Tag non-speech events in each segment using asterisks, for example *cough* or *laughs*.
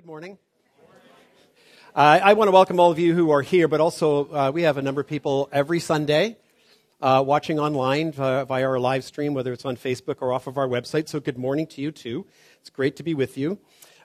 Good morning. Uh, I want to welcome all of you who are here, but also uh, we have a number of people every Sunday uh, watching online via, via our live stream, whether it's on Facebook or off of our website. So, good morning to you too. It's great to be with you.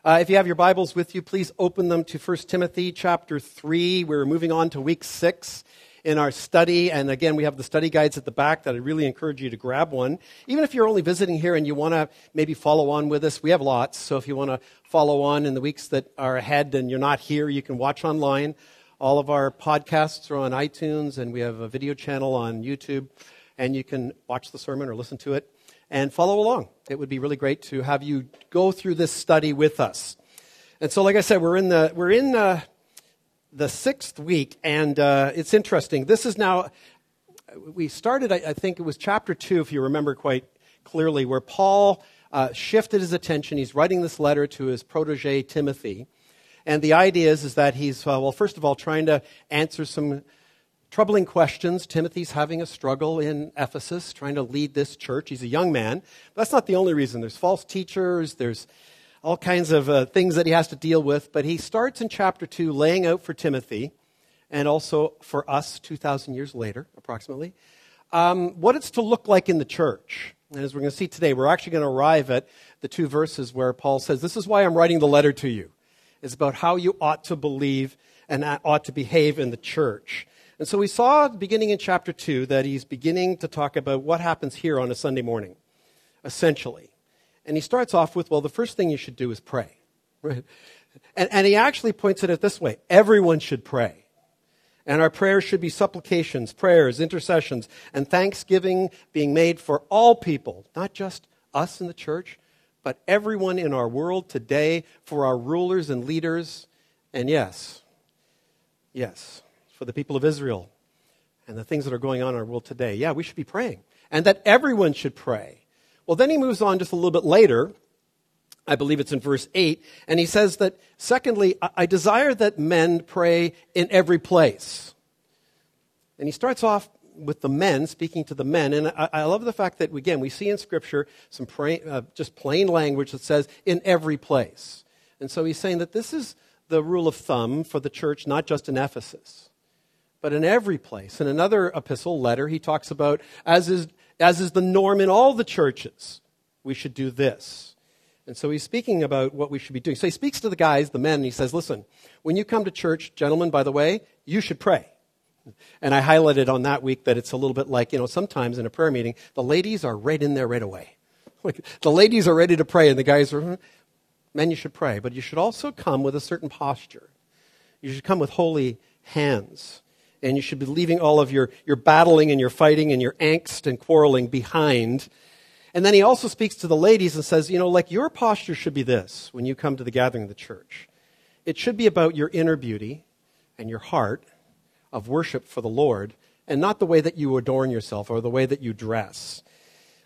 Uh, if you have your Bibles with you, please open them to 1 Timothy chapter 3. We're moving on to week 6 in our study. And again, we have the study guides at the back that I really encourage you to grab one. Even if you're only visiting here and you want to maybe follow on with us, we have lots. So if you want to follow on in the weeks that are ahead and you're not here, you can watch online. All of our podcasts are on iTunes, and we have a video channel on YouTube, and you can watch the sermon or listen to it and follow along. It would be really great to have you go through this study with us. And so, like I said, we're in the we're in the the sixth week, and uh, it's interesting. This is now, we started, I, I, think it was chapter two, if you remember quite clearly, where Paul uh, shifted his attention. He's writing this letter to his protege, Timothy. And the idea is, is that he's, uh, well, first of all, trying to answer some troubling questions. Timothy's having a struggle in Ephesus, trying to lead this church. He's a young man. But that's not the only reason. There's false teachers, there's all kinds of uh, things that he has to deal with. But he starts in chapter 2 laying out for Timothy and also for us 2,000 years later, approximately, um, what it's to look like in the church. And as we're going to see today, we're actually going to arrive at the two verses where Paul says, This is why I'm writing the letter to you. It's about how you ought to believe and ought to behave in the church. And so we saw beginning in chapter 2 that he's beginning to talk about what happens here on a Sunday morning, essentially. And he starts off with, well, the first thing you should do is pray. Right? And, and he actually points it out this way everyone should pray. And our prayers should be supplications, prayers, intercessions, and thanksgiving being made for all people, not just us in the church, but everyone in our world today, for our rulers and leaders, and yes, yes, for the people of Israel and the things that are going on in our world today. Yeah, we should be praying. And that everyone should pray. Well, then he moves on just a little bit later. I believe it's in verse 8. And he says that, secondly, I desire that men pray in every place. And he starts off with the men, speaking to the men. And I, I love the fact that, again, we see in Scripture some pray, uh, just plain language that says in every place. And so he's saying that this is the rule of thumb for the church, not just in Ephesus, but in every place. In another epistle letter, he talks about, as is as is the norm in all the churches, we should do this. And so he's speaking about what we should be doing. So he speaks to the guys, the men, and he says, Listen, when you come to church, gentlemen, by the way, you should pray. And I highlighted on that week that it's a little bit like, you know, sometimes in a prayer meeting, the ladies are right in there right away. *laughs* Like, the ladies are ready to pray, and the guys are, hmm, men, you should pray. But you should also come with a certain posture. You should come with holy hands and you should be leaving all of your, your battling and your fighting and your angst and quarreling behind. And then he also speaks to the ladies and says, you know, like your posture should be this when you come to the gathering of the church. It should be about your inner beauty and your heart of worship for the Lord and not the way that you adorn yourself or the way that you dress.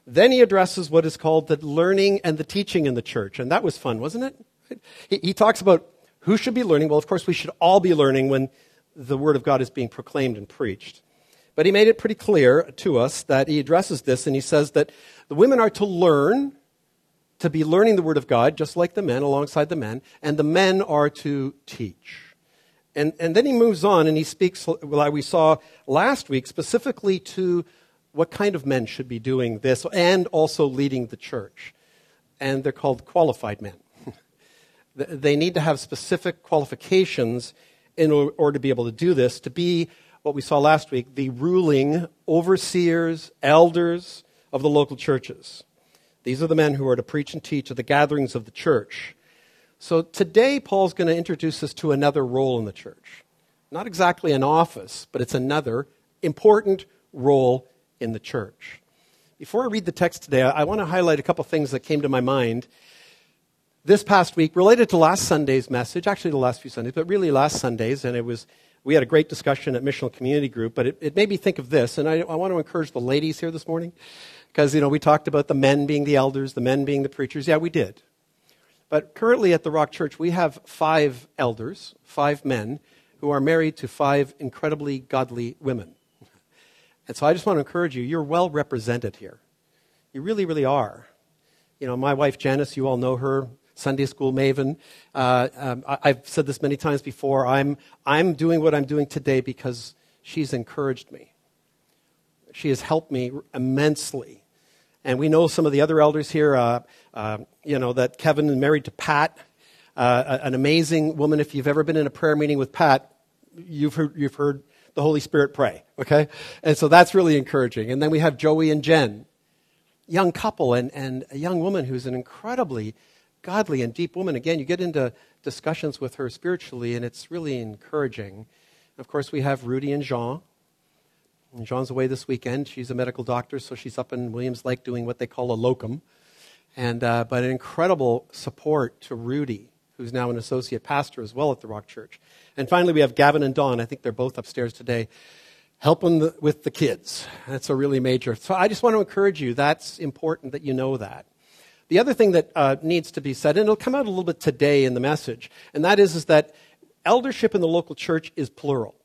Then he addresses what is called the learning and the teaching in the church. And that was fun, wasn't it? He, he talks about who should be learning. Well, of course, we should all be learning when the Word of God is being proclaimed and preached. But he made it pretty clear to us that he addresses this and he says that the women are to learn, to be learning the Word of God, just like the men, alongside the men, and the men are to teach. And, and then he moves on and he speaks, like we saw last week, specifically to what kind of men should be doing this and also leading the church. And they're called qualified men. *laughs* they need to have specific qualifications in order to be able to do this, to be what we saw last week, the ruling overseers, elders of the local churches. These are the men who are to preach and teach at the gatherings of the church. So today, Paul's going to introduce us to another role in the church. Not exactly an office, but it's another important role in the church. Before I read the text today, I want to highlight a couple of things that came to my mind this past week related to last Sunday's message, actually the last few Sundays, but really last Sunday's, and it was we had a great discussion at Missional Community Group, but it, it made me think of this, and I, I want to encourage the ladies here this morning, because you know we talked about the men being the elders, the men being the preachers. Yeah, we did. But currently at the Rock Church, we have five elders, five men, who are married to five incredibly godly women. And so I just want to encourage you, you're well represented here. You really, really are. You know, my wife Janice, you all know her Sunday school maven. Uh, um, I, have said this many times before. I'm, I'm doing what I'm doing today because she's encouraged me. She has helped me immensely. And we know some of the other elders here, uh, uh, you know, that Kevin is married to Pat, uh, an amazing woman. If you've ever been in a prayer meeting with Pat, you've heard, you've heard the Holy Spirit pray, okay? And so that's really encouraging. And then we have Joey and Jen, young couple, and, and a young woman who's an incredibly godly and deep woman. Again, you get into discussions with her spiritually, and it's really encouraging. Of course, we have Rudy and Jean. And Jean's away this weekend. She's a medical doctor, so she's up in Williams Lake doing what they call a locum. And, uh, but an incredible support to Rudy, who's now an associate pastor as well at the Rock Church. And finally, we have Gavin and Dawn. I think they're both upstairs today, helping the, with the kids. That's a really major. So I just want to encourage you. That's important that you know that. The other thing that uh, needs to be said, and it'll come out a little bit today in the message, and that is, is that eldership in the local church is plural.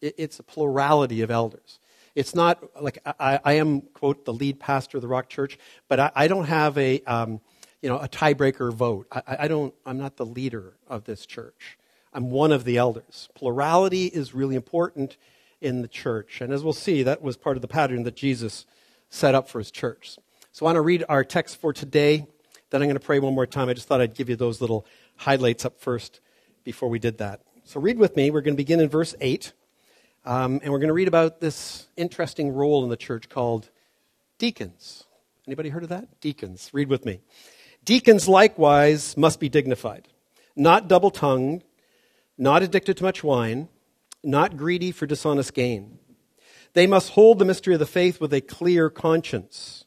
It, it's a plurality of elders. It's not like I, I, am, quote, the lead pastor of the Rock Church, but I, I don't have a, um, you know, a tiebreaker vote. I, I don't, I'm not the leader of this church. I'm one of the elders. Plurality is really important in the church. And as we'll see, that was part of the pattern that Jesus set up for his church. So I want to read our text for today. Then I'm going to pray one more time. I just thought I'd give you those little highlights up first before we did that. So read with me. We're going to begin in verse 8. Um, and we're going to read about this interesting role in the church called deacons. Anybody heard of that? Deacons. Read with me. Deacons likewise must be dignified, not double tongued, not addicted to much wine, not greedy for dishonest gain. They must hold the mystery of the faith with a clear conscience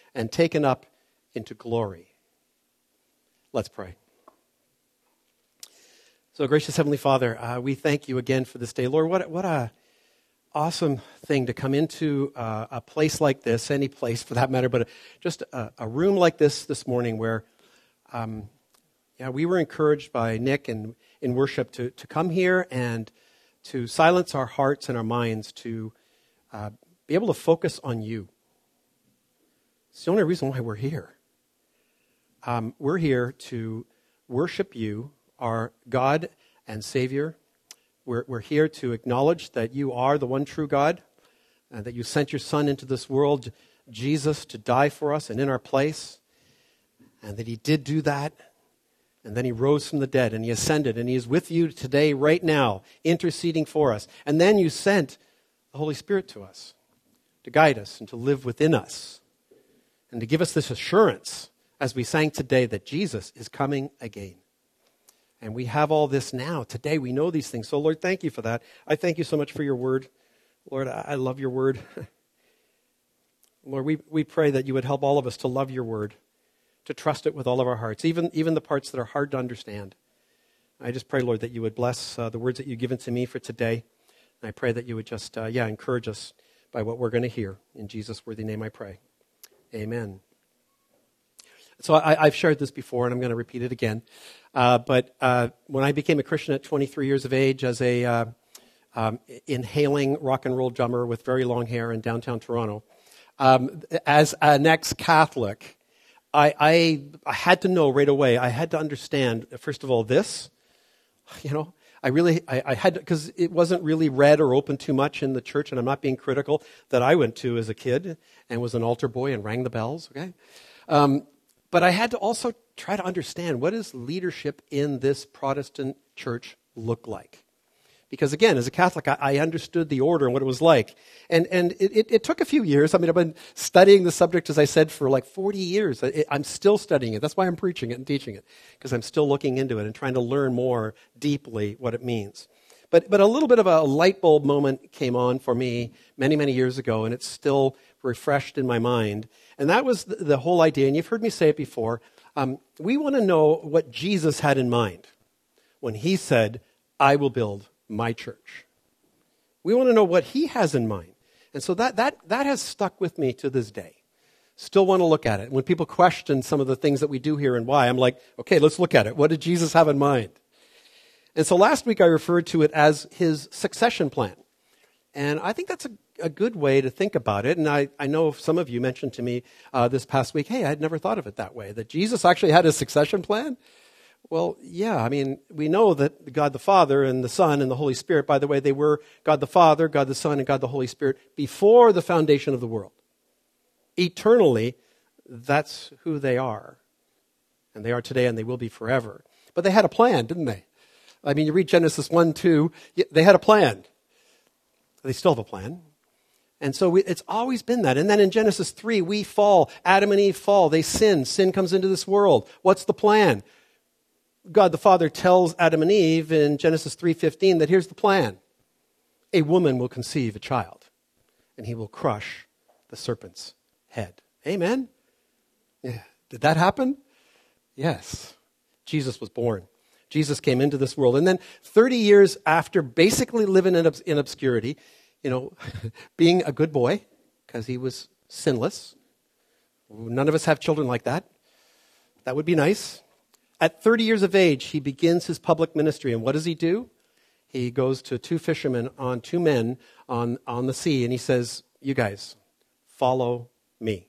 and taken up into glory. Let's pray. So, gracious Heavenly Father, uh, we thank you again for this day. Lord, what, what a awesome thing to come into uh, a place like this, any place for that matter, but just a, a room like this this morning where um, yeah, we were encouraged by Nick and in worship to, to come here and to silence our hearts and our minds to uh, be able to focus on you. It's the only reason why we're here. Um, we're here to worship you, our God and Savior. We're, we're here to acknowledge that you are the one true God, and that you sent your Son into this world, Jesus, to die for us and in our place, and that He did do that. And then he rose from the dead and he ascended and he is with you today, right now, interceding for us. And then you sent the Holy Spirit to us to guide us and to live within us and to give us this assurance as we sang today that Jesus is coming again. And we have all this now. Today we know these things. So, Lord, thank you for that. I thank you so much for your word. Lord, I love your word. *laughs* Lord, we, we pray that you would help all of us to love your word, to trust it with all of our hearts, even, even the parts that are hard to understand. I just pray, Lord, that you would bless uh, the words that you've given to me for today. And I pray that you would just, uh, yeah, encourage us by what we're going to hear. In Jesus' worthy name I pray. Amen. So I, have shared this before, and I'm going to repeat it again. Uh, but uh, when I became a Christian at 23 years of age, as a uh, um, inhaling rock and roll drummer with very long hair in downtown Toronto, um, as an ex-Catholic, I, I, I had to know right away. I had to understand first of all this, you know, I really, I, I had, because it wasn't really read or open too much in the church, and I'm not being critical, that I went to as a kid and was an altar boy and rang the bells, okay? Um, but I had to also try to understand what does leadership in this Protestant church look like? Because again, as a Catholic, I, I understood the order and what it was like. And, and it, it, it, took a few years. I mean, I've been studying the subject, as I said, for like 40 years. I, I'm still studying it. That's why I'm preaching it and teaching it, because I'm still looking into it and trying to learn more deeply what it means. But, but a little bit of a light bulb moment came on for me many, many years ago, and it's still refreshed in my mind. And that was the, the whole idea, and you've heard me say it before. Um, we want to know what Jesus had in mind when he said, I will build my church. We want to know what he has in mind. And so that, that, that has stuck with me to this day. Still want to look at it. When people question some of the things that we do here and why, I'm like, okay, let's look at it. What did Jesus have in mind? And so last week I referred to it as his succession plan. And I think that's a, a good way to think about it. And I, I know some of you mentioned to me uh, this past week, hey, I'd never thought of it that way, that Jesus actually had a succession plan. Well, yeah, I mean, we know that God the Father and the Son and the Holy Spirit, by the way, they were God the Father, God the Son, and God the Holy Spirit before the foundation of the world. Eternally, that's who they are. And they are today and they will be forever. But they had a plan, didn't they? I mean, you read Genesis 1, 2, they had a plan. They still have a plan. And so we, it's always been that. And then in Genesis 3, we fall. Adam and Eve fall. They sin. Sin comes into this world. What's the plan? God the Father tells Adam and Eve in Genesis 3:15 that here's the plan. A woman will conceive a child and he will crush the serpent's head. Amen. Yeah. Did that happen? Yes. Jesus was born. Jesus came into this world. And then 30 years after basically living in, in obscurity, you know, *laughs* being a good boy, because he was sinless. None of us have children like that. That would be nice. At 30 years of age, he begins his public ministry. And what does he do? He goes to two fishermen on two men on, on the sea, and he says, You guys, follow me.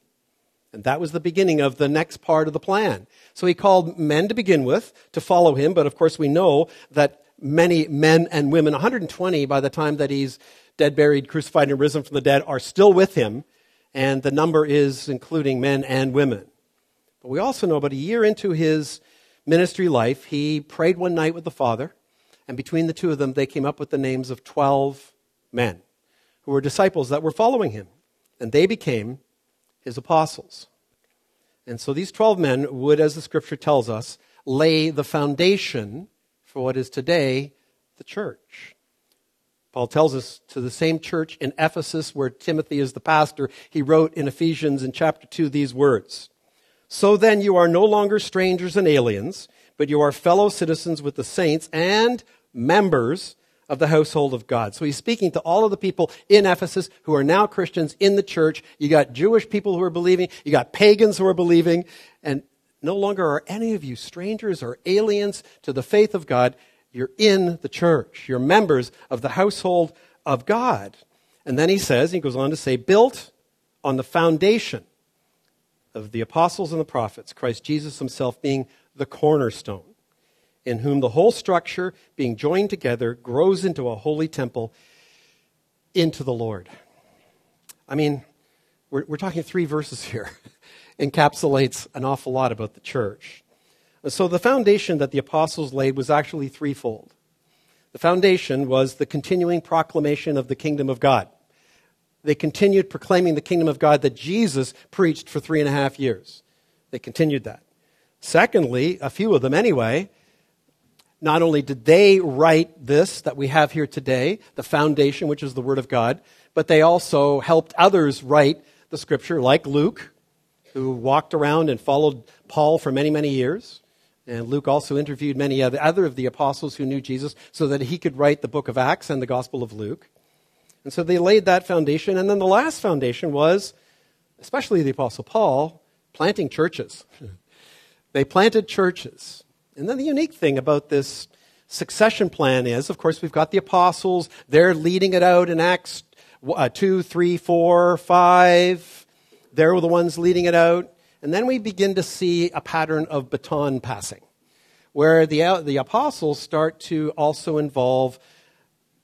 And that was the beginning of the next part of the plan. So he called men to begin with to follow him, but of course we know that many men and women, 120 by the time that he's dead, buried, crucified, and risen from the dead, are still with him, and the number is including men and women. But we also know about a year into his ministry life, he prayed one night with the Father, and between the two of them, they came up with the names of 12 men who were disciples that were following him. And they became his apostles. And so these 12 men would, as the scripture tells us, lay the foundation for what is today the church. Paul tells us to the same church in Ephesus where Timothy is the pastor, he wrote in Ephesians in chapter 2 these words so then you are no longer strangers and aliens, but you are fellow citizens with the saints and members of the household of God. So he's speaking to all of the people in Ephesus who are now Christians in the church. You got Jewish people who are believing, you got pagans who are believing, and no longer are any of you strangers or aliens to the faith of God. You're in the church. You're members of the household of God. And then he says, he goes on to say, built on the foundation of the apostles and the prophets, Christ Jesus himself being the cornerstone, in whom the whole structure, being joined together, grows into a holy temple into the Lord. I mean, we're, we're talking three verses here, *laughs* encapsulates an awful lot about the church. So the foundation that the apostles laid was actually threefold. The foundation was the continuing proclamation of the kingdom of God they continued proclaiming the kingdom of God that Jesus preached for three and a half years. They continued that. Secondly, a few of them anyway, not only did they write this that we have here today, the foundation, which is the Word of God, but they also helped others write the Scripture, like Luke, who walked around and followed Paul for many, many years. And Luke also interviewed many other of the apostles who knew Jesus so that he could write the book of Acts and the Gospel of Luke. And so they laid that foundation. And then the last foundation was, especially the Apostle Paul, planting churches. *laughs* they planted churches. And then the unique thing about this succession plan is, of course, we've got the apostles. They're leading it out in Acts uh, 2, 3, 4, 5. They're the ones leading it out. And then we begin to see a pattern of baton passing, where the, uh, the apostles start to also involve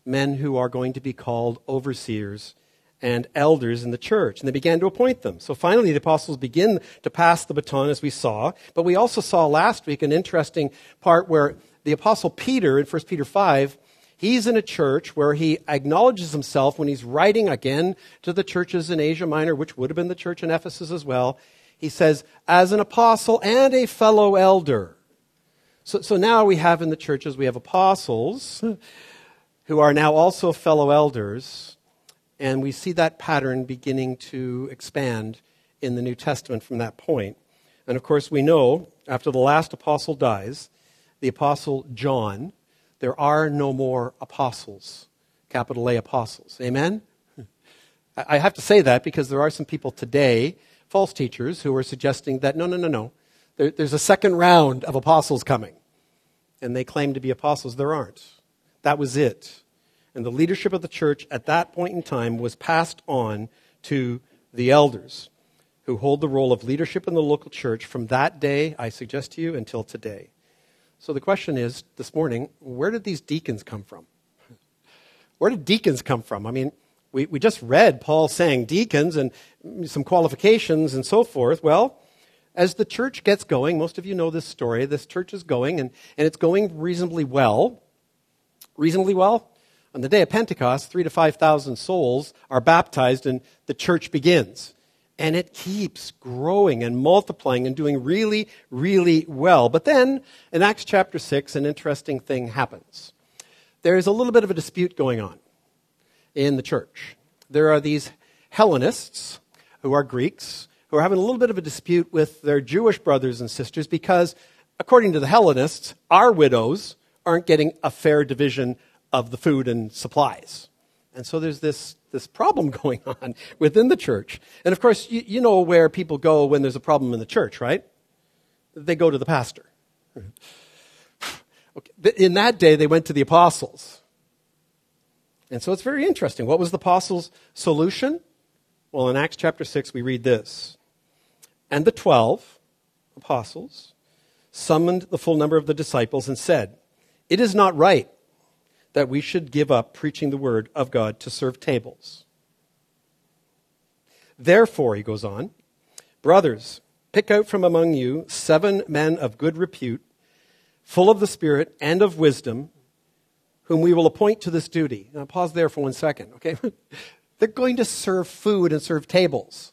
men who are going to be called overseers and elders in the church, and they began to appoint them. So finally, the apostles begin to pass the baton, as we saw. But we also saw last week an interesting part where the apostle Peter in 1 Peter 5 He's in a church where he acknowledges himself when he's writing again to the churches in Asia Minor, which would have been the church in Ephesus as well. He says, as an apostle and a fellow elder. So, so now we have in the churches, we have apostles who are now also fellow elders. And we see that pattern beginning to expand in the New Testament from that point. And of course, we know after the last apostle dies, the apostle John, there are no more apostles, capital A apostles. Amen? I have to say that because there are some people today, false teachers, who are suggesting that no, no, no, no. There, there's a second round of apostles coming. And they claim to be apostles. There aren't. That was it. And the leadership of the church at that point in time was passed on to the elders who hold the role of leadership in the local church from that day, I suggest to you, until today. So the question is this morning where did these deacons come from? Where did deacons come from? I mean, we, we just read Paul saying deacons and some qualifications and so forth. Well, as the church gets going, most of you know this story, this church is going and, and it's going reasonably well. Reasonably well? On the day of Pentecost, three to 5,000 souls are baptized and the church begins. And it keeps growing and multiplying and doing really, really well. But then, in Acts chapter 6, an interesting thing happens. There is a little bit of a dispute going on in the church. There are these Hellenists, who are Greeks, who are having a little bit of a dispute with their Jewish brothers and sisters because, according to the Hellenists, our widows aren't getting a fair division of the food and supplies. And so there's this, this problem *laughs* going on within the church. And of course, you, you know where people go when there's a problem in the church, right? They go to the pastor. *laughs* okay. In that day, they went to the apostles. And so it's very interesting. What was the apostles' solution? Well, in Acts chapter 6, we read this And the twelve apostles summoned the full number of the disciples and said, It is not right that we should give up preaching the word of God to serve tables. Therefore, he goes on, brothers, pick out from among you seven men of good repute, full of the Spirit and of wisdom, whom we will appoint to this duty. Now, pause there for one second, okay? *laughs* They're going to serve food and serve tables.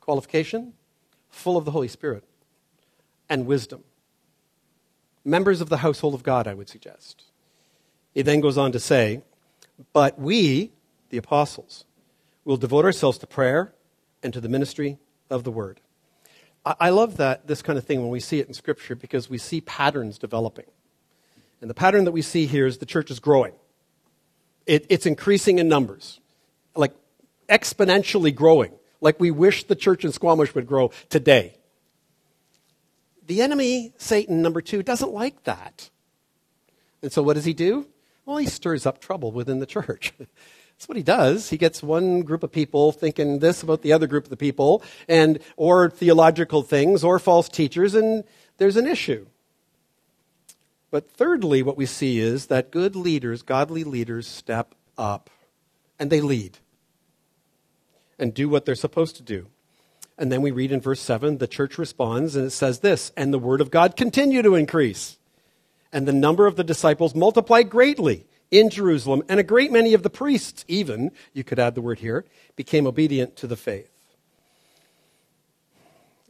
Qualification? Full of the Holy Spirit and wisdom members of the household of God, I would suggest. He then goes on to say, But we, the apostles, will devote ourselves to prayer and to the ministry of the word. I love that this kind of thing when we see it in Scripture because we see patterns developing. And the pattern that we see here is the church is growing. It, it's increasing in numbers, like exponentially growing, like we wish the church in Squamish would grow today the enemy, Satan, number two, doesn't like that. And so what does he do? Well, he stirs up trouble within the church. *laughs* That's what he does. He gets one group of people thinking this about the other group of the people, and or theological things, or false teachers, and there's an issue. But thirdly, what we see is that good leaders, godly leaders, step up and they lead and do what they're supposed to do. And then we read in verse 7 the church responds, and it says this And the word of God continued to increase. And the number of the disciples multiplied greatly in Jerusalem, and a great many of the priests, even, you could add the word here, became obedient to the faith.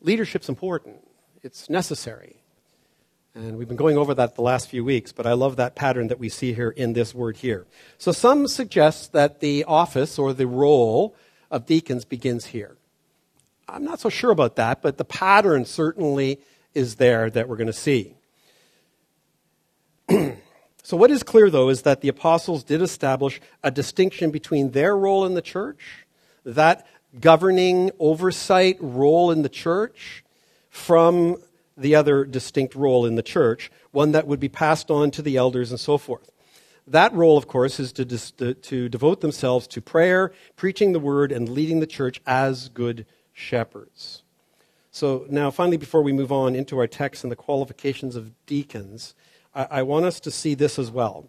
Leadership's important, it's necessary. And we've been going over that the last few weeks, but I love that pattern that we see here in this word here. So some suggest that the office or the role of deacons begins here. I'm not so sure about that, but the pattern certainly is there that we're going to see. *clears throat* so, what is clear, though, is that the apostles did establish a distinction between their role in the church, that governing oversight role in the church, from the other distinct role in the church, one that would be passed on to the elders and so forth. That role, of course, is to, to, to devote themselves to prayer, preaching the word, and leading the church as good shepherds. So, now finally, before we move on into our text and the qualifications of deacons, I, I want us to see this as well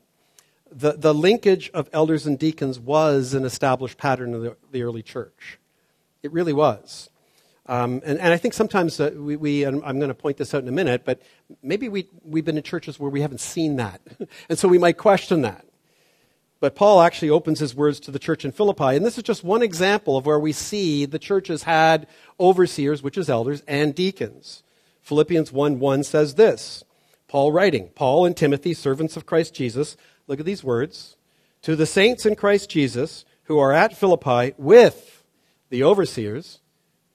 the, the linkage of elders and deacons was an established pattern of the, the early church. It really was. Um, and, and, I think sometimes uh, we, we I'm going to point this out in a minute, but maybe we, we've been in churches where we haven't seen that. *laughs* and so we might question that. But Paul actually opens his words to the church in Philippi. And this is just one example of where we see the churches had overseers, which is elders, and deacons. Philippians 1 1 says this Paul writing, Paul and Timothy, servants of Christ Jesus, look at these words, to the saints in Christ Jesus who are at Philippi with the overseers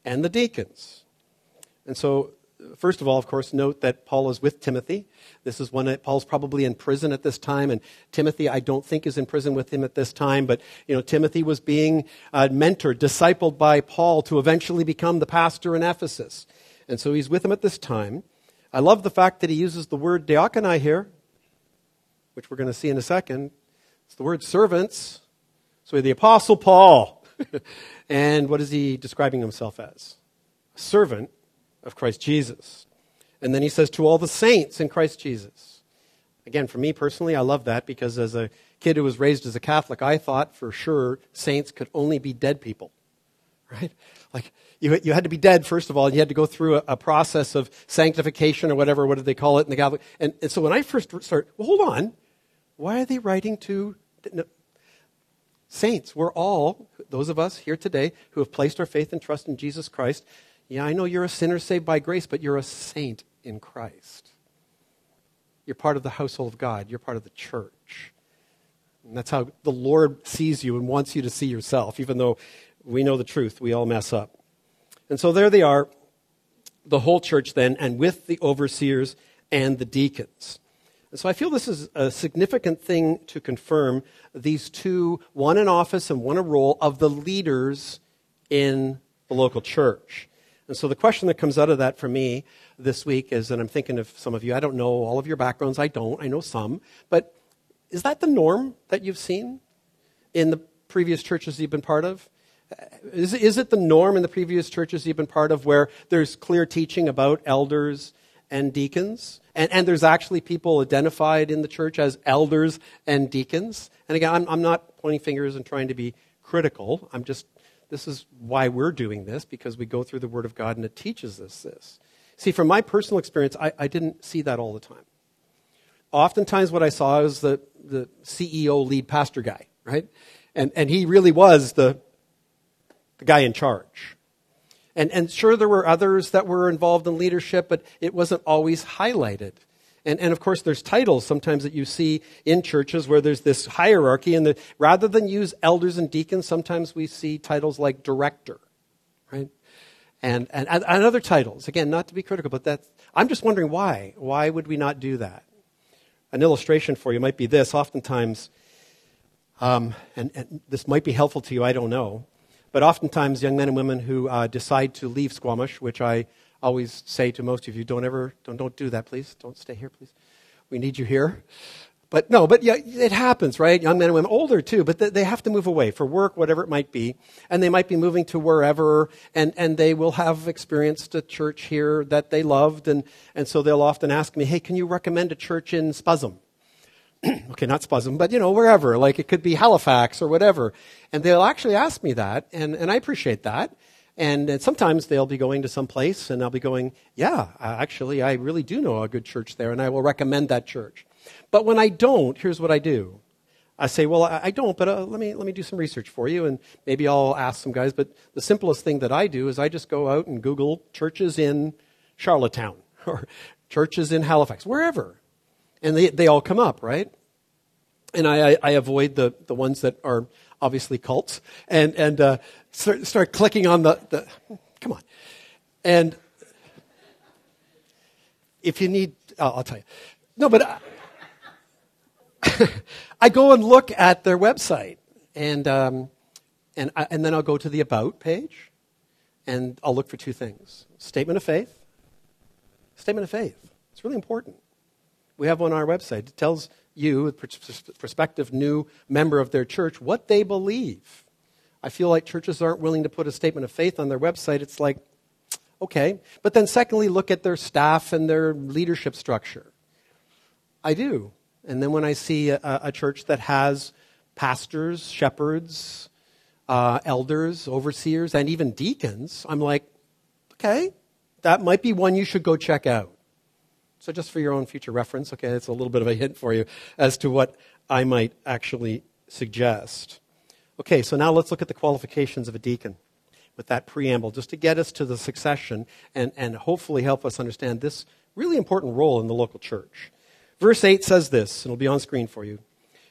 and the deacons. And so, first of all, of course, note that Paul is with Timothy. This is when it, Paul's probably in prison at this time, and Timothy, I don't think, is in prison with him at this time. But you know, Timothy was being uh, mentored, discipled by Paul to eventually become the pastor in Ephesus, and so he's with him at this time. I love the fact that he uses the word diakonoi here, which we're going to see in a second. It's the word servants. So the Apostle Paul. *laughs* and what is he describing himself as? Servant of Christ Jesus. And then he says, to all the saints in Christ Jesus. Again, for me personally, I love that because as a kid who was raised as a Catholic, I thought for sure saints could only be dead people. *laughs* Right? Like, you, you had to be dead, first of all, and you had to go through a, a, process of sanctification or whatever, what do they call it in the Catholic? And, and so when I first started, well, hold on. Why are they writing to no, saints? We're all, those of us here today who have placed our faith and trust in Jesus Christ. Yeah, I know you're a sinner saved by grace, but you're a saint in Christ. You're part of the household of God, you're part of the church. And that's how the Lord sees you and wants you to see yourself, even though we know the truth, we all mess up. And so there they are, the whole church then, and with the overseers and the deacons. And so I feel this is a significant thing to confirm these two, one in office and one in role, of the leaders in the local church. And so the question that comes out of that for me this week is, and I'm thinking of some of you, I don't know all of your backgrounds, I don't, I know some, but is that the norm that you've seen in the previous churches you've been part of? Is, is it the norm in the previous churches you've been part of where there's clear teaching about elders and deacons? And, and there's actually people identified in the church as elders and deacons? And again, I'm, I'm not pointing fingers and trying to be critical. I'm just, this is why we're doing this, because we go through the Word of God and it teaches us this. See, from my personal experience, I, I didn't see that all the time. Oftentimes, what I saw was the, the CEO lead pastor guy, right? And, and he really was the the guy in charge. And, and sure, there were others that were involved in leadership, but it wasn't always highlighted. And, and of course, there's titles sometimes that you see in churches where there's this hierarchy, and the, rather than use elders and deacons, sometimes we see titles like director, right? And, and, and other titles. Again, not to be critical, but that's, I'm just wondering why. Why would we not do that? An illustration for you might be this. Oftentimes, um, and, and this might be helpful to you, I don't know. But oftentimes, young men and women who uh, decide to leave Squamish, which I always say to most of you, don't ever, don't, don't do that, please. Don't stay here, please. We need you here. But no, but yeah, it happens, right? Young men and women, older too, but they have to move away for work, whatever it might be. And they might be moving to wherever, and, and they will have experienced a church here that they loved. And, and so they'll often ask me, hey, can you recommend a church in Spuzzum? *clears throat* okay, not Spuzzum, but you know, wherever. Like it could be Halifax or whatever. And they'll actually ask me that, and, and I appreciate that. And, sometimes they'll be going to some place, and I'll be going, yeah, actually, I really do know a good church there, and I will recommend that church. But when I don't, here's what I do. I say, well, I don't, but uh, let, me, let me do some research for you, and maybe I'll ask some guys. But the simplest thing that I do is I just go out and Google churches in Charlottetown *laughs* or churches in Halifax, wherever and they, they all come up, right? And I, I, I avoid the, the ones that are obviously cults and, and uh, start, start clicking on the, the, come on. And if you need, uh, I'll tell you. No, but I, *laughs* I go and look at their website and, um, and, I, and then I'll go to the About page and I'll look for two things statement of faith. Statement of faith. It's really important. We have one on our website. It tells you, a prospective new member of their church, what they believe. I feel like churches aren't willing to put a statement of faith on their website. It's like, okay. But then, secondly, look at their staff and their leadership structure. I do. And then when I see a, a church that has pastors, shepherds, uh, elders, overseers, and even deacons, I'm like, okay, that might be one you should go check out. So, just for your own future reference, okay, it's a little bit of a hint for you as to what I might actually suggest. Okay, so now let's look at the qualifications of a deacon with that preamble, just to get us to the succession and, and hopefully help us understand this really important role in the local church. Verse 8 says this, and it'll be on screen for you.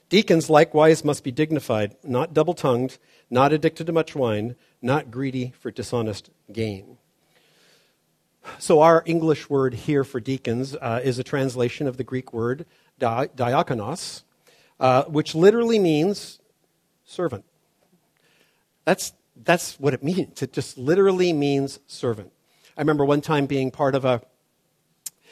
Deacons likewise must be dignified, not double tongued, not addicted to much wine, not greedy for dishonest gain. So, our English word here for deacons uh, is a translation of the Greek word di- diakonos, uh, which literally means servant. That's, that's what it means. It just literally means servant. I remember one time being part of a,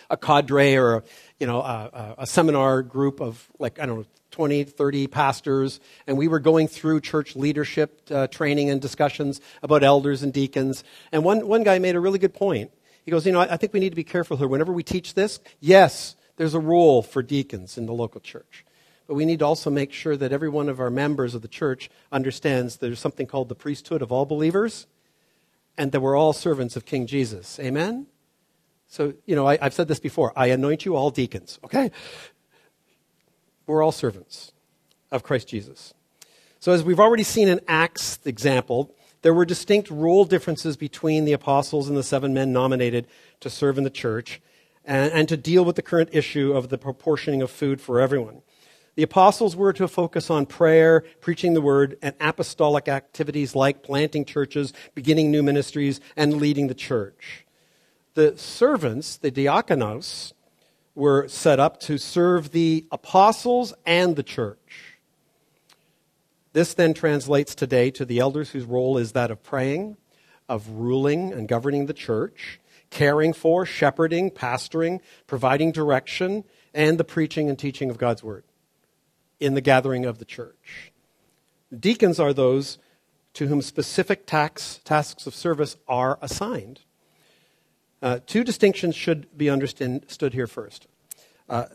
a cadre or a, you know, a, a seminar group of like, I don't know, 20, 30 pastors, and we were going through church leadership uh, training and discussions about elders and deacons. And one, one guy made a really good point. He goes, You know, I, think we need to be careful here. Whenever we teach this, yes, there's a role for deacons in the local church. But we need to also make sure that every one of our members of the church understands there's something called the priesthood of all believers and that we're all servants of King Jesus. Amen? So, you know, I, have said this before I anoint you all deacons, okay? We're all servants of Christ Jesus. So, as we've already seen in Acts example, there were distinct role differences between the apostles and the seven men nominated to serve in the church and, and to deal with the current issue of the proportioning of food for everyone. The apostles were to focus on prayer, preaching the word, and apostolic activities like planting churches, beginning new ministries, and leading the church. The servants, the diakonos, were set up to serve the apostles and the church. This then translates today to the elders whose role is that of praying, of ruling and governing the church, caring for, shepherding, pastoring, providing direction, and the preaching and teaching of God's word in the gathering of the church. Deacons are those to whom specific tax, tasks of service are assigned. Uh, two distinctions should be understood here first. Uh,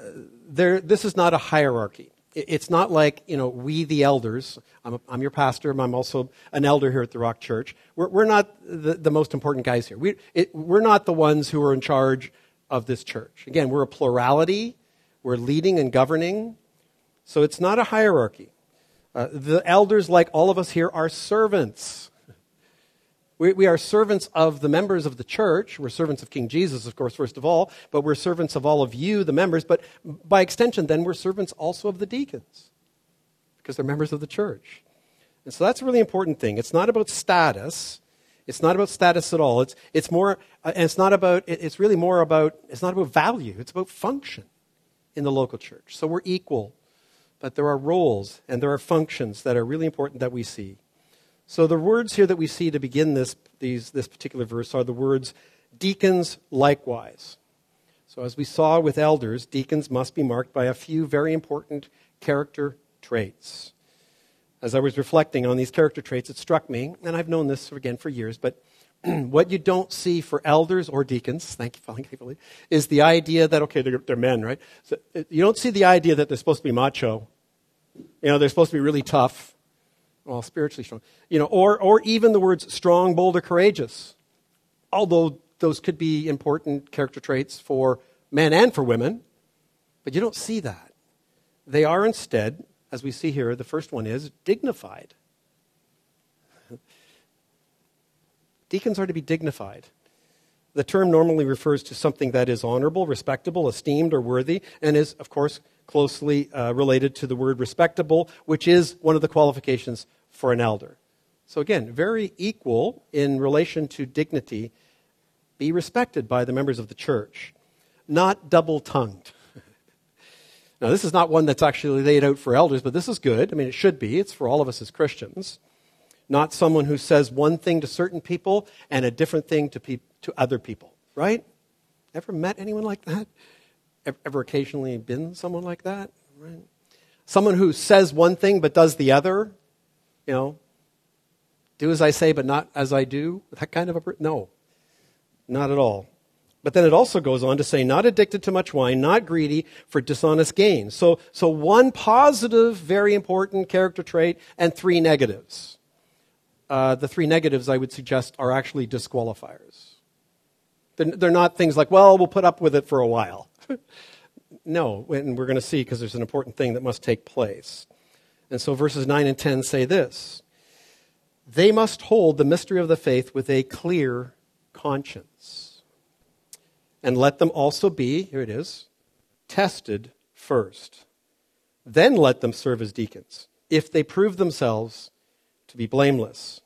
there, this is not a hierarchy. It's not like, you know, we the elders, I'm, a, I'm your pastor, I'm also an elder here at the Rock Church. We're, we're not the, the, most important guys here. We, it, we're not the ones who are in charge of this church. Again, we're a plurality, we're leading and governing, so it's not a hierarchy. Uh, the elders, like all of us here, are servants. We, we, are servants of the members of the church. We're servants of King Jesus, of course, first of all, but we're servants of all of you, the members. But by extension, then, we're servants also of the deacons because they're members of the church. And so that's a really important thing. It's not about status. It's not about status at all. It's, it's more, uh, and it's not about, it's really more about, it's not about value. It's about function in the local church. So we're equal but there are roles and there are functions that are really important that we see. So the words here that we see to begin this, these, this particular verse are the words deacons likewise. So as we saw with elders, deacons must be marked by a few very important character traits. As I was reflecting on these character traits, it struck me, and I've known this again for years, but *clears throat* what you don't see for elders or deacons, thank you, thankfully, is the idea that, okay, they're, they're men, right? So uh, you don't see the idea that they're supposed to be macho you know, they're supposed to be really tough, well, spiritually strong. You know, or, or even the words strong, bold, or courageous. Although those could be important character traits for men and for women, but you don't see that. They are instead, as we see here, the first one is dignified. *laughs* Deacons are to be dignified. The term normally refers to something that is honorable, respectable, esteemed, or worthy, and is, of course, closely uh, related to the word respectable, which is one of the qualifications for an elder. So, again, very equal in relation to dignity. Be respected by the members of the church, not double tongued. *laughs* now, this is not one that's actually laid out for elders, but this is good. I mean, it should be. It's for all of us as Christians. Not someone who says one thing to certain people and a different thing to, pe- to other people, right? Ever met anyone like that? ever occasionally been someone like that? Right? Someone who says one thing but does the other? You know, do as I say but not as I do? That kind of a no, not at all. But then it also goes on to say, not addicted to much wine, not greedy for dishonest gain. So, so one positive, very important character trait, and three negatives. Uh, the three negatives, I would suggest, are actually disqualifiers. They're, they're not things like, well, we'll put up with it for a while. *laughs* no, and we're going to see because there's an important thing that must take place. And so verses 9 and 10 say this They must hold the mystery of the faith with a clear conscience and let them also be, here it is, tested first. Then let them serve as deacons, if they prove themselves to be blameless.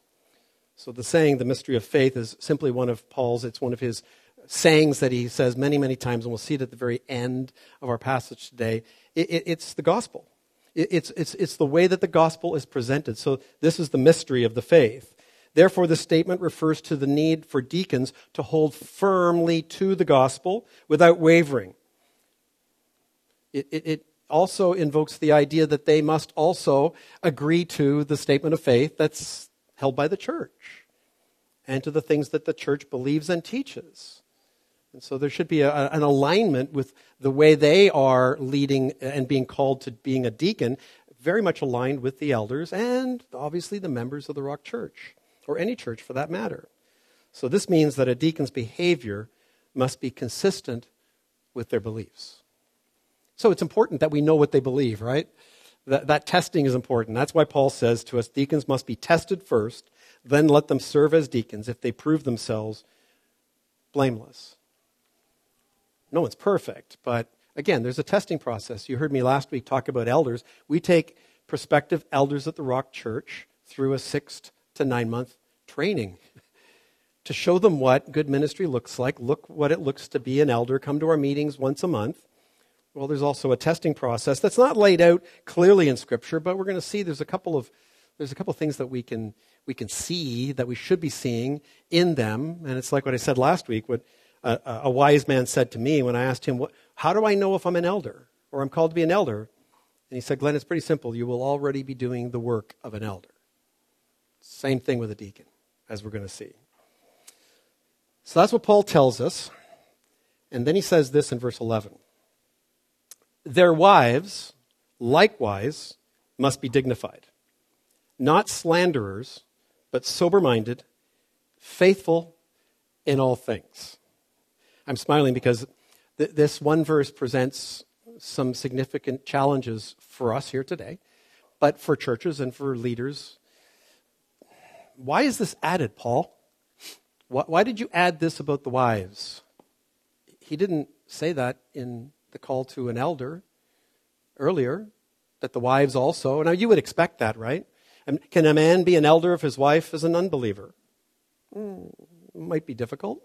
So the saying, the mystery of faith, is simply one of Paul's, it's one of his sayings that he says many, many times, and we'll see it at the very end of our passage today. It, it, it's the gospel. It, it's, it's, it's the way that the gospel is presented. So this is the mystery of the faith. Therefore, the statement refers to the need for deacons to hold firmly to the gospel without wavering. It, it, it, also invokes the idea that they must also agree to the statement of faith that's held by the church and to the things that the church believes and teaches. And so there should be a, an alignment with the way they are leading and being called to being a deacon, very much aligned with the elders and obviously the members of the Rock Church or any church for that matter. So this means that a deacon's behavior must be consistent with their beliefs. So it's important that we know what they believe, right? That, that testing is important. That's why Paul says to us deacons must be tested first, then let them serve as deacons if they prove themselves blameless. No one's perfect, but again, there's a testing process. You heard me last week talk about elders. We take prospective elders at the Rock Church through a six to nine month training to show them what good ministry looks like. Look what it looks to be an elder. Come to our meetings once a month. Well, there's also a testing process that's not laid out clearly in Scripture, but we're going to see there's a couple of there's a couple of things that we can we can see that we should be seeing in them, and it's like what I said last week. What a, a wise man said to me when I asked him, "How do I know if I'm an elder or I'm called to be an elder?" And he said, "Glenn, it's pretty simple. You will already be doing the work of an elder." Same thing with a deacon, as we're going to see. So that's what Paul tells us. And then he says this in verse 11 Their wives, likewise, must be dignified, not slanderers, but sober minded, faithful in all things. I'm smiling because th- this one verse presents some significant challenges for us here today, but for churches and for leaders why is this added, Paul? Why, why did you add this about the wives? He didn't say that in the call to an elder earlier, that the wives also. Now, you would expect that, right? Can a man be an elder if his wife is an unbeliever? Mm, might be difficult.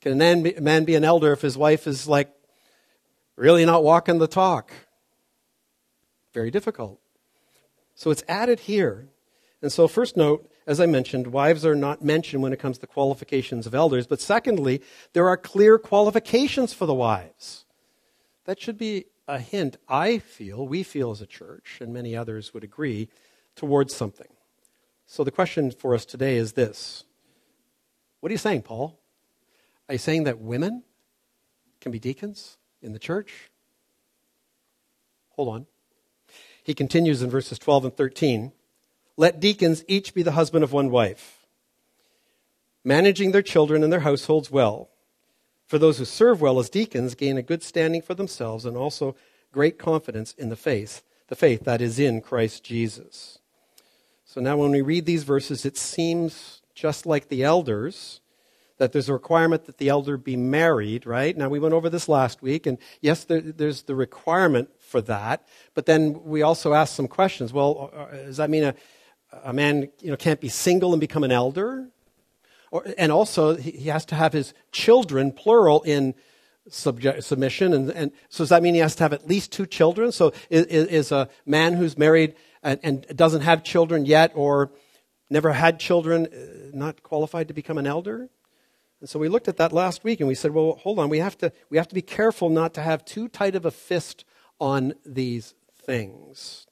Can a man be an elder if his wife is like really not walking the talk? Very difficult. So it's added here. And so, first note, as I mentioned, wives are not mentioned when it comes to qualifications of elders. But secondly, there are clear qualifications for the wives. That should be a hint, I feel, we feel as a church, and many others would agree, towards something. So the question for us today is this What are you saying, Paul? Are you saying that women can be deacons in the church? Hold on. He continues in verses 12 and 13. Let deacons each be the husband of one wife, managing their children and their households well. For those who serve well as deacons gain a good standing for themselves and also great confidence in the faith, the faith that is in Christ Jesus. So now when we read these verses, it seems just like the elders that there's a requirement that the elder be married, right? Now, we went over this last week, and yes, there, there's the requirement for that, but then we also asked some questions. Well, uh, does that mean a, a man you know, can't be single and become an elder. Or, and also, he has to have his children, plural, in subject, submission. And, and, so, does that mean he has to have at least two children? So, is, is a man who's married and, and, doesn't have children yet or never had children uh, not qualified to become an elder? And so, we looked at that last week and we said, well, hold on, we have to, we have to be careful not to have too tight of a fist on these things.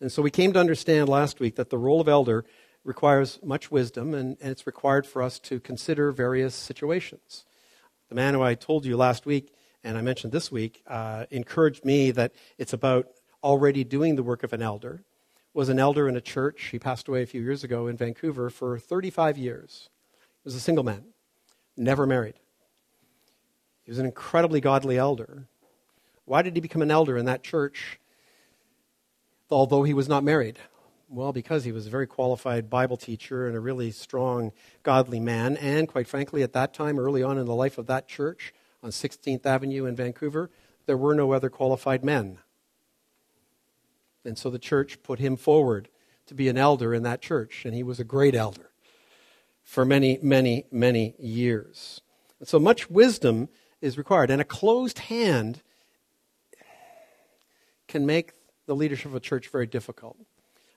And so we came to understand last week that the role of elder requires much wisdom, and, and it's required for us to consider various situations. the man who I told you last week and I mentioned this week, uh, encouraged me that it's about already doing the work of an elder. Was an elder in a church. He passed away a few years ago in Vancouver for 35 years. He was a single man, never married. He was an incredibly godly elder. Why did he become an elder in that church, although he was not married? Well, because he was a very qualified Bible teacher and a really strong, godly man. And quite frankly, at that time, early on in the life of that church on 16th Avenue in Vancouver, there were no other qualified men. And so the church put him forward to be an elder in that church. And he was a great elder for many, many, many years. And so much wisdom is required. And a closed hand can make the leadership of a church very difficult.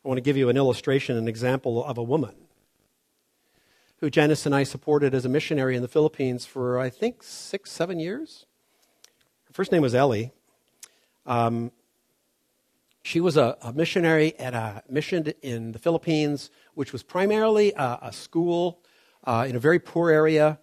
I want to give you an illustration, an example of a woman who Janice and I supported as a missionary in the Philippines for, I think, six, seven years. Her first name was Ellie. Um, she was a, a, missionary at a mission in the Philippines, which was primarily a, a school uh, in a very poor area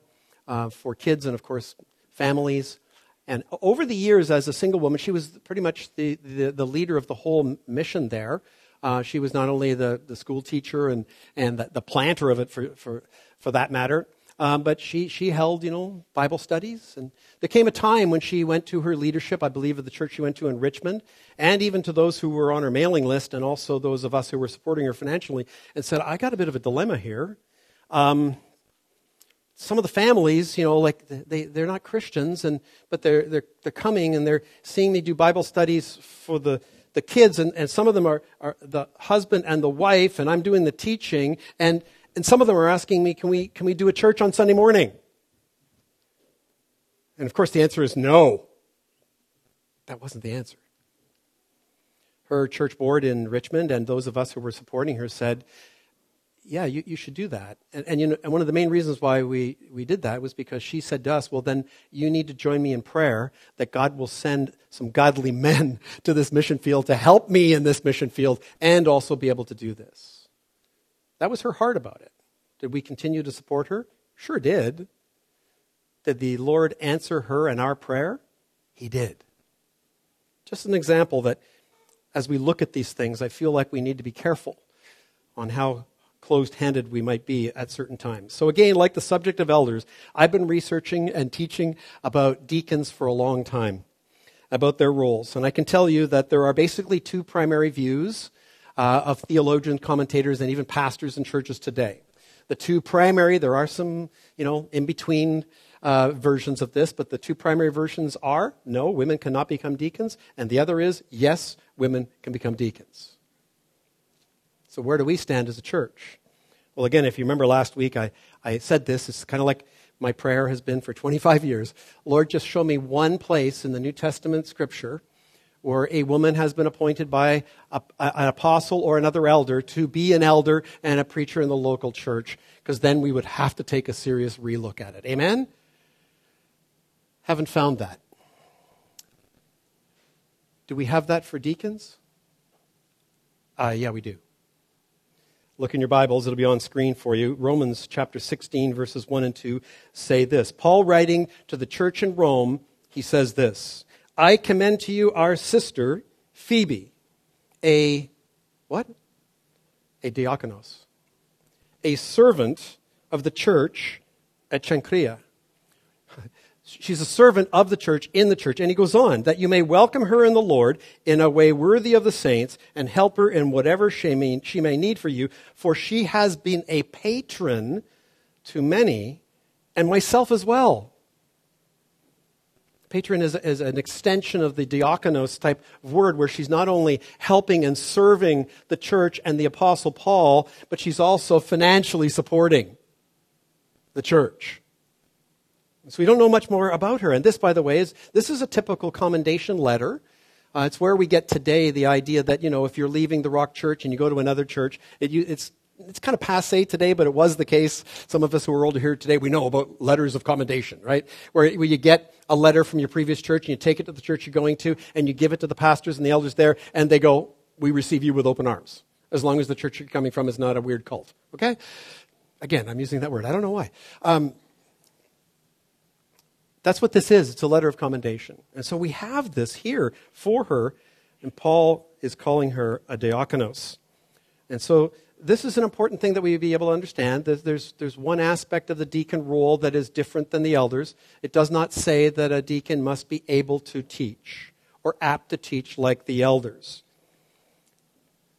uh, for kids and, of course, families. And over the years, as a single woman, she was pretty much the, the, the leader of the whole mission there. Uh, she was not only the, the school teacher and, and the, the planter of it, for, for, for that matter, um, but she, she held, you know, Bible studies. And there came a time when she went to her leadership, I believe, of the church she went to in Richmond, and even to those who were on her mailing list, and also those of us who were supporting her financially, and said, I got a bit of a dilemma here. Um, some of the families, you know, like they, they're not Christians, and, but they're, they're, they're coming and they're seeing me do Bible studies for the, the kids, and, and some of them are, are the husband and the wife, and I'm doing the teaching, and, and some of them are asking me, can we, can we do a church on Sunday morning? And of course, the answer is no. That wasn't the answer. Her church board in Richmond and those of us who were supporting her said, yeah, you, you should do that. And, and, you know, and one of the main reasons why we, we did that was because she said to us, well, then you need to join me in prayer that God will send some godly *laughs* men to this mission field to help me in this mission field and also be able to do this. That was her heart about it. Did we continue to support her? Sure did. Did the Lord answer her in our prayer? He did. Just an example that as we look at these things, I feel like we need to be careful on how closed handed we might be at certain times. So, again, like the subject of elders, I've been researching and teaching about deacons for a long time, about their roles. And I can tell you that there are basically two primary views uh, of theologians, commentators, and even pastors in churches today. The two primary, there are some, you know, in between uh, versions of this, but the two primary versions are no, women cannot become deacons, and the other is yes, women can become deacons. So, where do we stand as a church? Well, again, if you remember last week, I, I said this. It's kind of like my prayer has been for *laughs* 25 years. Lord, just show me one place in the New Testament scripture where a woman has been appointed by a, an apostle or another elder to be an elder and a preacher in the local church, because then we would have to take a serious relook at it. Amen? Haven't found that. Do we have that for deacons? Uh, yeah, we do. Look in your Bibles, it'll be on screen for you. Romans chapter 16, verses 1 and 2 say this. Paul, writing to the church in Rome, he says this I commend to you our sister, Phoebe, a what? A diakonos, a servant of the church at Cenchrea She's a servant of the church in the church. And he goes on, that you may welcome her in the Lord in a way worthy of the saints and help her in whatever she may, she may need for you, for she has been a patron to many and myself as well. Patron is, is an extension of the diakonos type of word where she's not only helping and serving the church and the apostle Paul, but she's also financially supporting the church. So we don't know much more about her. And this, by the way, is this is a typical commendation letter. Uh, it's where we get today the idea that you know if you're leaving the Rock Church and you go to another church, it, you, it's it's kind of passe today, but it was the case. Some of us who are older here today, we know about letters of commendation, right? Where, where you get a letter from your previous church and you take it to the church you're going to and you give it to the pastors and the elders there and they go, we receive you with open arms. As long as the church you're coming from is not a weird cult. Okay? Again, I'm using that word. I don't know why. Um, That's what this is. It's a letter of commendation. And so we have this here for her, and Paul is calling her a diakonos. And so this is an important thing that we be able to understand. There's, there's one aspect of the deacon role that is different than the elders. It does not say that a deacon must be able to teach or apt to teach like the elders.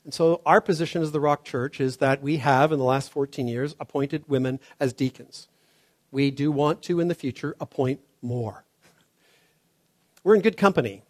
And so our position as the Rock Church is that we have, in the last 14 years, appointed women as deacons. We do want to, in the future, appoint more. We're in good company.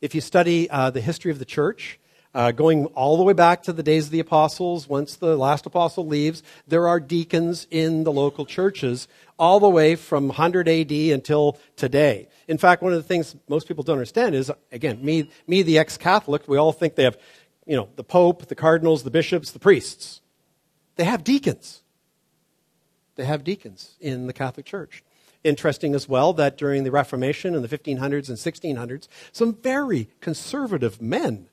If you study uh, the history of the church, uh, going all the way back to the days of the apostles, once the last apostle leaves, there are deacons in the local churches all the way from 100 AD until today. In fact, one of the things most people don't understand is, again, me, me the ex-Catholic, we all think they have, you know, the Pope, the cardinals, the bishops, the priests. They have deacons. They have deacons in the Catholic Church. Interesting as well that during the Reformation in the 1500s and 1600s, some very conservative men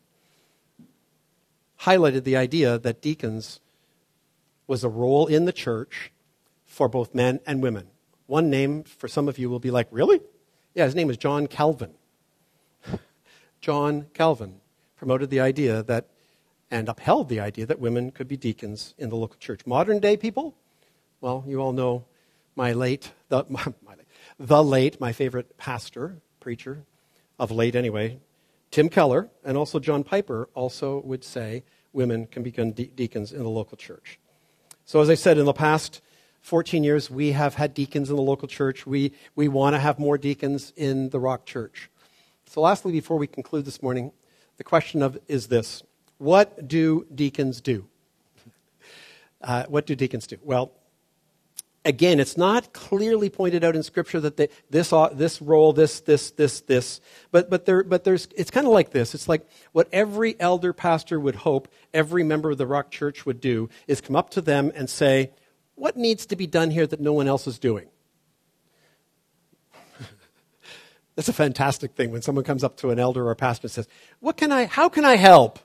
highlighted the idea that deacons was a role in the church for both men and women. One name for some of you will be like, really? Yeah, his name is John Calvin. *laughs* John Calvin promoted the idea that and upheld the idea that women could be deacons in the local church. Modern day people, well, you all know my late, the, *laughs* my, the late, my favorite pastor, preacher, of late anyway, Tim Keller and also John Piper also would say women can become de- deacons in the local church. So, as I said, in the past 14 years, we have had deacons in the local church. We, we want to have more deacons in the Rock Church. So, lastly, before we conclude this morning, the question of is this What do deacons do? *laughs* Uh, what do deacons do? Well, again, it's not clearly pointed out in Scripture that they, this, uh, this role, this, this, this, this, but, but, there, but there's, it's kind of like this. It's like what every elder pastor would hope every member of the Rock Church would do is come up to them and say, What needs to be done here that no one else is doing? *laughs* That's a fantastic thing when someone comes up to an elder or a pastor and says, what can I, How can I help?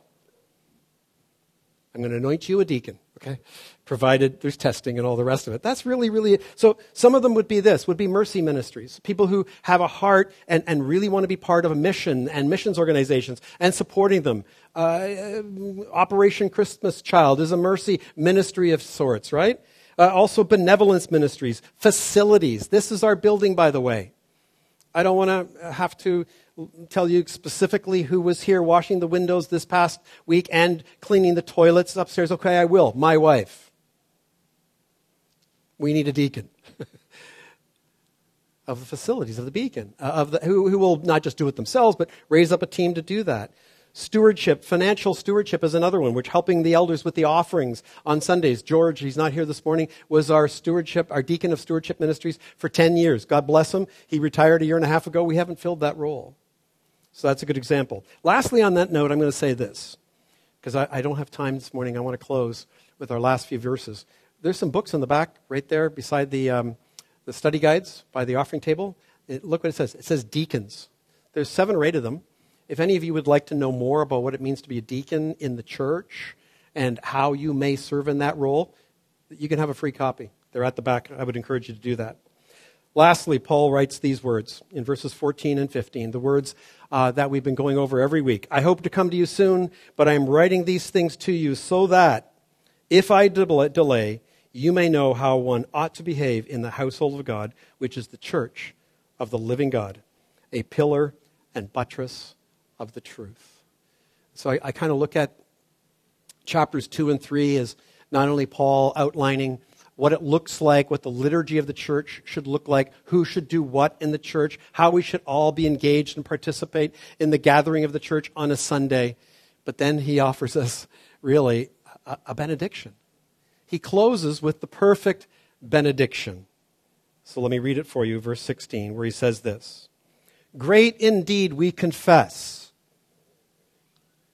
I'm going to anoint you a deacon, okay? Provided there's testing and all the rest of it. That's really, really, so some of them would be this, would be mercy ministries. People who have a heart and, and really want to be part of a mission and missions organizations and supporting them. Uh, Operation Christmas Child is a mercy ministry of sorts, right? Uh, also benevolence ministries, facilities. This is our building, by the way. I don't want to have to tell you specifically who was here washing the windows this past week and cleaning the toilets upstairs. Okay, I will. My wife. We need a deacon *laughs* of the facilities of the beacon, uh, of the, who, who will not just do it themselves, but raise up a team to do that. Stewardship, financial stewardship is another one, which helping the elders with the offerings on Sundays. George, he's not here this morning, was our stewardship, our deacon of stewardship ministries for 10 years. God bless him. He retired a year and a half ago. We haven't filled that role. So that's a good example. Lastly, on that note, I'm going to say this, because I, I don't have time this morning. I want to close with our last few verses. There's some books in the back, right there, beside the, um, the study guides by the offering table. It, look what it says. It says deacons. There's seven or eight of them. If any of you would like to know more about what it means to be a deacon in the church and how you may serve in that role, you can have a free copy. They're at the back. I would encourage you to do that. Lastly, Paul writes these words in verses 14 and 15, the words uh, that we've been going over every week. I hope to come to you soon, but I am writing these things to you so that if I delay, you may know how one ought to behave in the household of God, which is the church of the living God, a pillar and buttress of the truth. So I, I kind of look at chapters 2 and 3 as not only Paul outlining what it looks like, what the liturgy of the church should look like, who should do what in the church, how we should all be engaged and participate in the gathering of the church on a Sunday. But then he offers us really a, a benediction. He closes with the perfect benediction. So let me read it for you, verse 16, where he says this Great indeed, we confess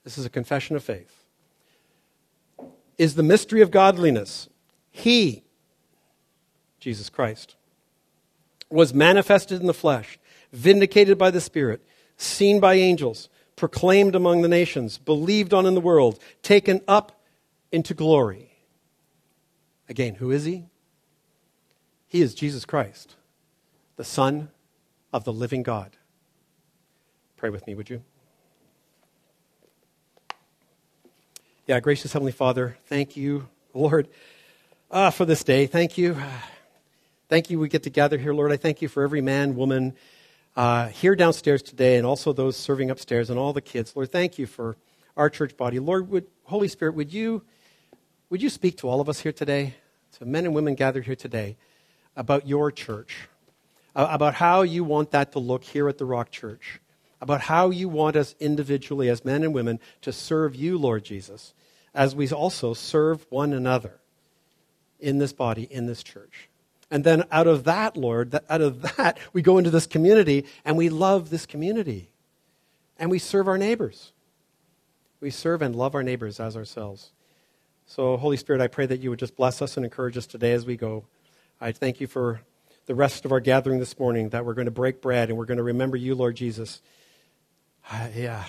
this is a confession of faith. Is the mystery of godliness. He, Jesus Christ, was manifested in the flesh, vindicated by the Spirit, seen by angels, proclaimed among the nations, believed on in the world, taken up into glory. Again, who is he? He is Jesus Christ, the Son of the living God. Pray with me, would you? Yeah, gracious Heavenly Father, thank you, Lord, uh, for this day. Thank you. Thank you, we get to gather here, Lord. I thank you for every man, woman uh, here downstairs today, and also those serving upstairs, and all the kids. Lord, thank you for our church body. Lord, would, Holy Spirit, would you, would you speak to all of us here today, to men and women gathered here today, about your church, about how you want that to look here at the Rock Church, about how you want us individually as men and women to serve you, Lord Jesus, as we also serve one another in this body, in this church. And then out of that, Lord, out of that, we go into this community and we love this community. And we serve our neighbors. We serve and love our neighbors as ourselves. So, Holy Spirit, I pray that you would just bless us and encourage us today as we go. I thank you for the rest of our gathering this morning, that we're going to break bread and we're going to remember you, Lord Jesus. Uh, yeah,